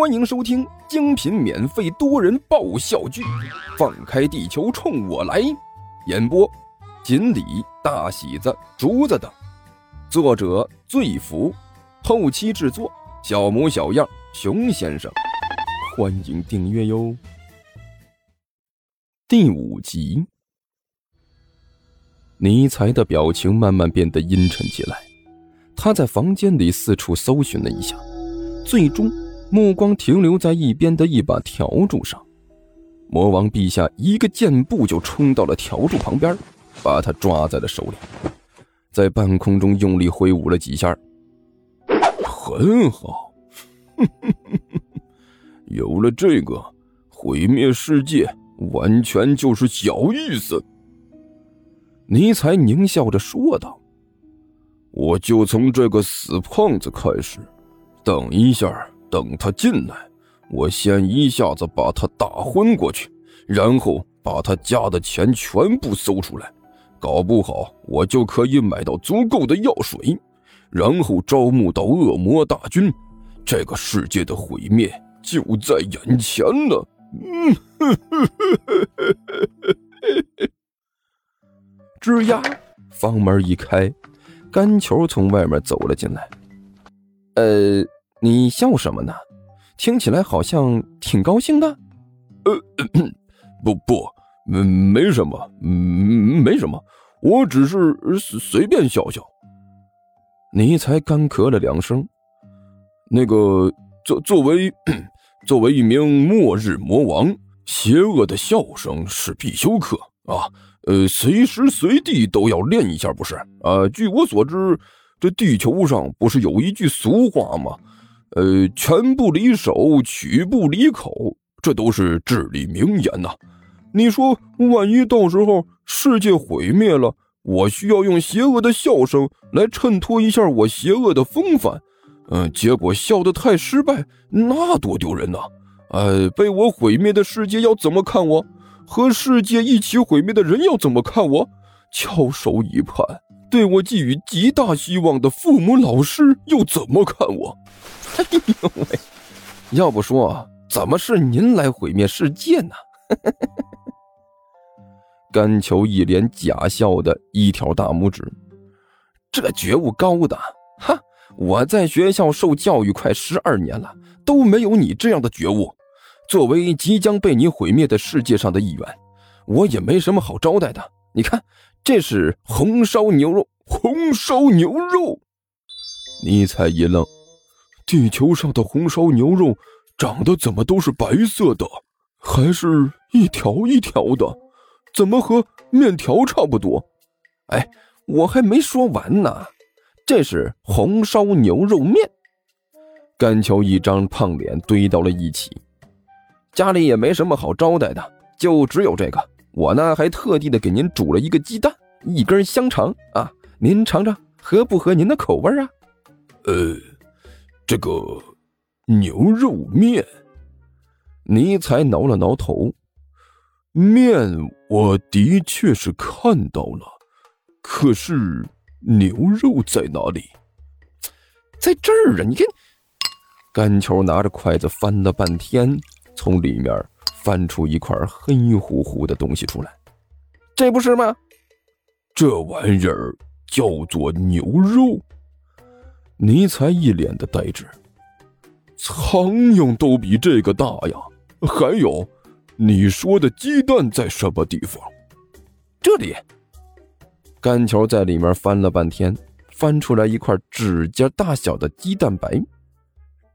欢迎收听精品免费多人爆笑剧《放开地球冲我来》，演播：锦鲤、大喜子、竹子等，作者：醉福，后期制作：小模小样、熊先生。欢迎订阅哟。第五集，尼才的表情慢慢变得阴沉起来，他在房间里四处搜寻了一下，最终。目光停留在一边的一把笤柱上，魔王陛下一个箭步就冲到了笤柱旁边，把他抓在了手里，在半空中用力挥舞了几下。很好，有了这个，毁灭世界完全就是小意思。尼采狞笑着说道：“我就从这个死胖子开始，等一下。”等他进来，我先一下子把他打昏过去，然后把他家的钱全部搜出来，搞不好我就可以买到足够的药水，然后招募到恶魔大军，这个世界的毁灭就在眼前了。嗯，吱呀，房门一开，干球从外面走了进来。呃。你笑什么呢？听起来好像挺高兴的。呃，不 不，没没什么，没什么，我只是随便笑笑。你才干咳了两声。那个，作作为作为一名末日魔王，邪恶的笑声是必修课啊。呃，随时随地都要练一下，不是？呃，据我所知，这地球上不是有一句俗话吗？呃，拳不离手，曲不离口，这都是至理名言呐。你说，万一到时候世界毁灭了，我需要用邪恶的笑声来衬托一下我邪恶的风范，嗯，结果笑得太失败，那多丢人呐！哎，被我毁灭的世界要怎么看我？和世界一起毁灭的人要怎么看我？翘首以盼，对我寄予极大希望的父母、老师又怎么看我？哎呦喂！要不说怎么是您来毁灭世界呢？甘球一脸假笑的一条大拇指，这觉悟高的，哈！我在学校受教育快十二年了，都没有你这样的觉悟。作为即将被你毁灭的世界上的一员，我也没什么好招待的。你看，这是红烧牛肉，红烧牛肉。尼采一愣。地球上的红烧牛肉长得怎么都是白色的，还是一条一条的，怎么和面条差不多？哎，我还没说完呢，这是红烧牛肉面。甘秋一张胖脸堆到了一起，家里也没什么好招待的，就只有这个。我呢，还特地的给您煮了一个鸡蛋，一根香肠啊，您尝尝合不合您的口味啊？呃。这个牛肉面，尼才挠了挠头。面我的确是看到了，可是牛肉在哪里？在这儿啊！你看，干球拿着筷子翻了半天，从里面翻出一块黑乎乎的东西出来。这不是吗？这玩意儿叫做牛肉。尼才一脸的呆滞，苍蝇都比这个大呀！还有，你说的鸡蛋在什么地方？这里。干球在里面翻了半天，翻出来一块指甲大小的鸡蛋白。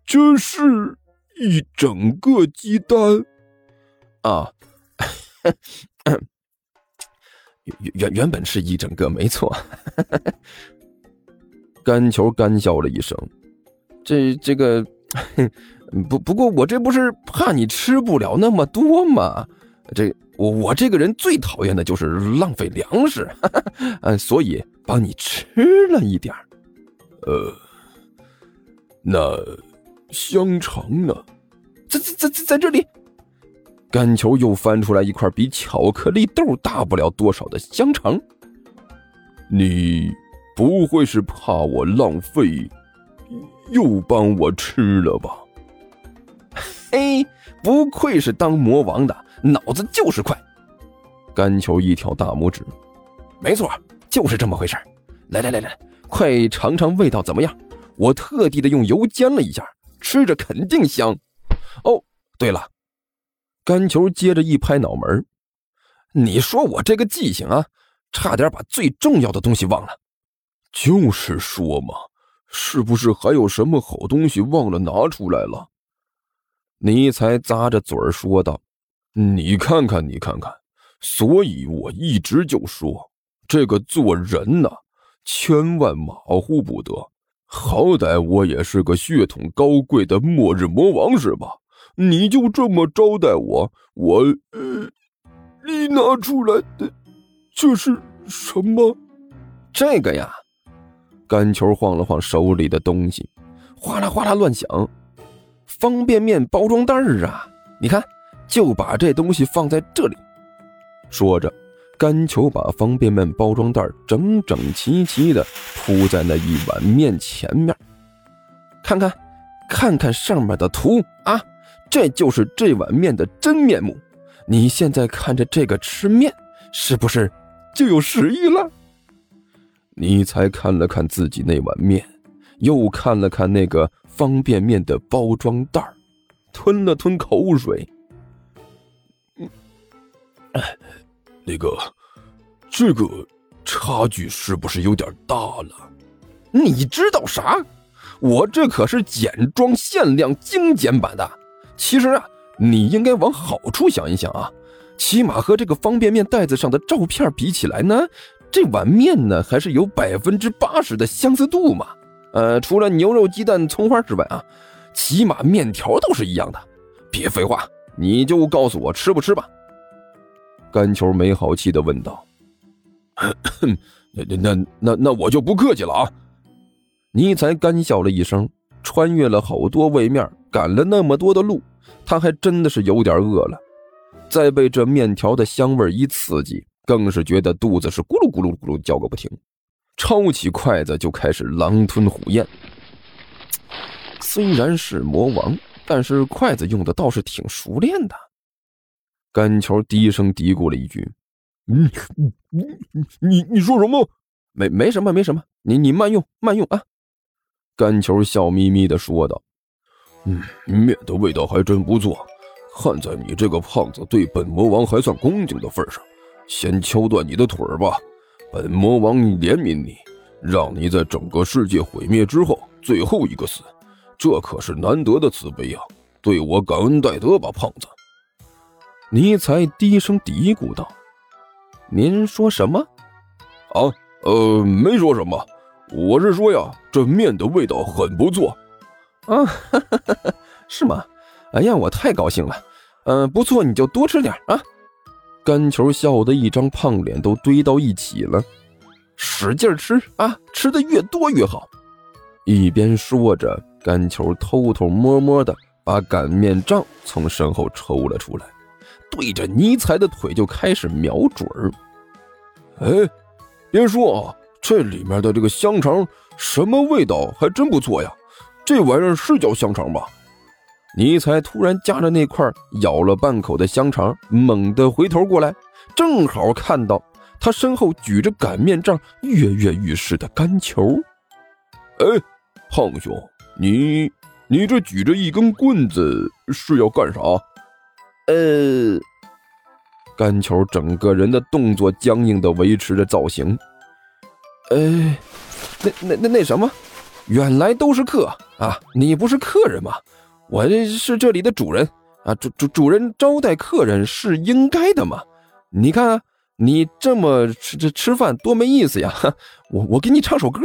这是一整个鸡蛋啊！原原原本是一整个，没错。干球干笑了一声，这这个不不过我这不是怕你吃不了那么多吗？这我我这个人最讨厌的就是浪费粮食，嗯，所以帮你吃了一点呃，那香肠呢？在在在在在这里，干球又翻出来一块比巧克力豆大不了多少的香肠，你。不会是怕我浪费，又帮我吃了吧？嘿，不愧是当魔王的，脑子就是快。甘球一挑大拇指，没错，就是这么回事来来来来，快尝尝味道怎么样？我特地的用油煎了一下，吃着肯定香。哦，对了，甘球接着一拍脑门你说我这个记性啊，差点把最重要的东西忘了。就是说嘛，是不是还有什么好东西忘了拿出来了？尼才咂着嘴儿说道：“你看看，你看看，所以我一直就说，这个做人呐，千万马虎不得。好歹我也是个血统高贵的末日魔王，是吧？你就这么招待我，我……呃，你拿出来的这是什么？这个呀。”干球晃了晃手里的东西，哗啦哗啦乱响。方便面包装袋儿啊，你看，就把这东西放在这里。说着，干球把方便面包装袋整整齐齐的铺在那一碗面前面。看看，看看上面的图啊，这就是这碗面的真面目。你现在看着这个吃面，是不是就有食欲了？你才看了看自己那碗面，又看了看那个方便面的包装袋吞了吞口水。嗯，那个，这个差距是不是有点大了？你知道啥？我这可是简装限量精简版的。其实啊，你应该往好处想一想啊，起码和这个方便面袋子上的照片比起来呢。这碗面呢，还是有百分之八十的相似度嘛？呃，除了牛肉、鸡蛋、葱花之外啊，起码面条都是一样的。别废话，你就告诉我吃不吃吧。甘球没好气的问道。那那那那我就不客气了啊！尼才干笑了一声，穿越了好多位面，赶了那么多的路，他还真的是有点饿了。再被这面条的香味一刺激。更是觉得肚子是咕噜咕噜咕噜叫个不停，抄起筷子就开始狼吞虎咽。虽然是魔王，但是筷子用的倒是挺熟练的。甘球低声嘀咕了一句：“嗯，你你你说什么？没没什么没什么，你你慢用慢用啊。”甘球笑眯眯的说道：“嗯，面的味道还真不错，看在你这个胖子对本魔王还算恭敬的份上。”先敲断你的腿儿吧，本魔王怜悯你，让你在整个世界毁灭之后最后一个死，这可是难得的慈悲啊！对我感恩戴德吧，胖子。尼才低声嘀咕道：“您说什么？啊，呃，没说什么，我是说呀，这面的味道很不错。啊，是吗？哎呀，我太高兴了。嗯，不错，你就多吃点啊。”干球笑得一张胖脸都堆到一起了，使劲吃啊，吃的越多越好。一边说着，干球偷偷摸摸的把擀面杖从身后抽了出来，对着尼才的腿就开始瞄准儿。哎，别说啊，这里面的这个香肠什么味道还真不错呀，这玩意儿是叫香肠吧？尼才突然夹着那块咬了半口的香肠，猛地回头过来，正好看到他身后举着擀面杖跃跃欲试的干球。哎，胖兄，你你这举着一根棍子是要干啥？呃，干球整个人的动作僵硬的维持着造型。哎，那那那那什么，原来都是客啊！你不是客人吗？我这是这里的主人啊，主主主人招待客人是应该的嘛？你看，你这么吃这吃饭多没意思呀！我我给你唱首歌，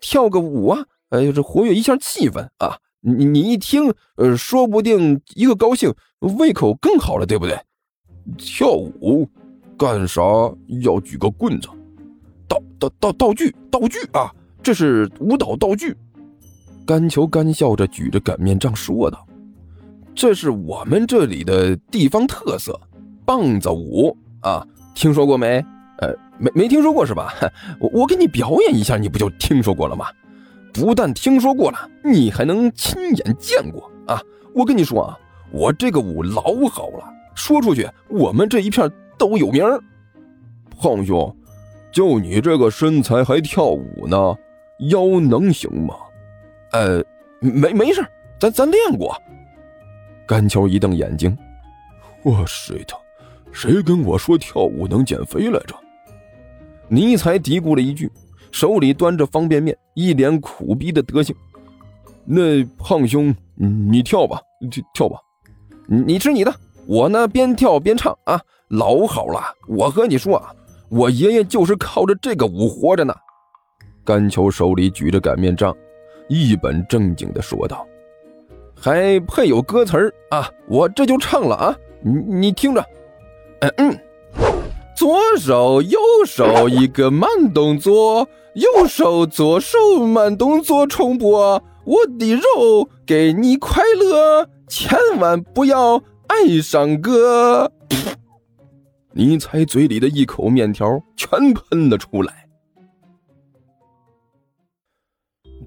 跳个舞啊，哎，这活跃一下气氛啊！你你一听，呃，说不定一个高兴，胃口更好了，对不对？跳舞干啥要举个棍子？道道道道具道具啊，这是舞蹈道具。甘球干笑着举着擀面杖说道：“这是我们这里的地方特色，棒子舞啊，听说过没？呃，没没听说过是吧？我我给你表演一下，你不就听说过了吗？不但听说过了，你还能亲眼见过啊！我跟你说啊，我这个舞老好了，说出去我们这一片都有名。胖兄，就你这个身材还跳舞呢，腰能行吗？呃，没没事，咱咱练过。甘秋一瞪眼睛，我睡他，谁跟我说跳舞能减肥来着？尼才嘀咕了一句，手里端着方便面，一脸苦逼的德行。那胖兄，你跳吧，跳跳吧，你吃你的，我呢边跳边唱啊，老好了。我和你说啊，我爷爷就是靠着这个舞活着呢。甘秋手里举着擀面杖，一本正经的说道。还配有歌词儿啊！我这就唱了啊！你你听着，嗯嗯，左手右手一个慢动作，右手左手慢动作重播，我的肉给你快乐，千万不要爱上哥。你猜嘴里的一口面条全喷了出来。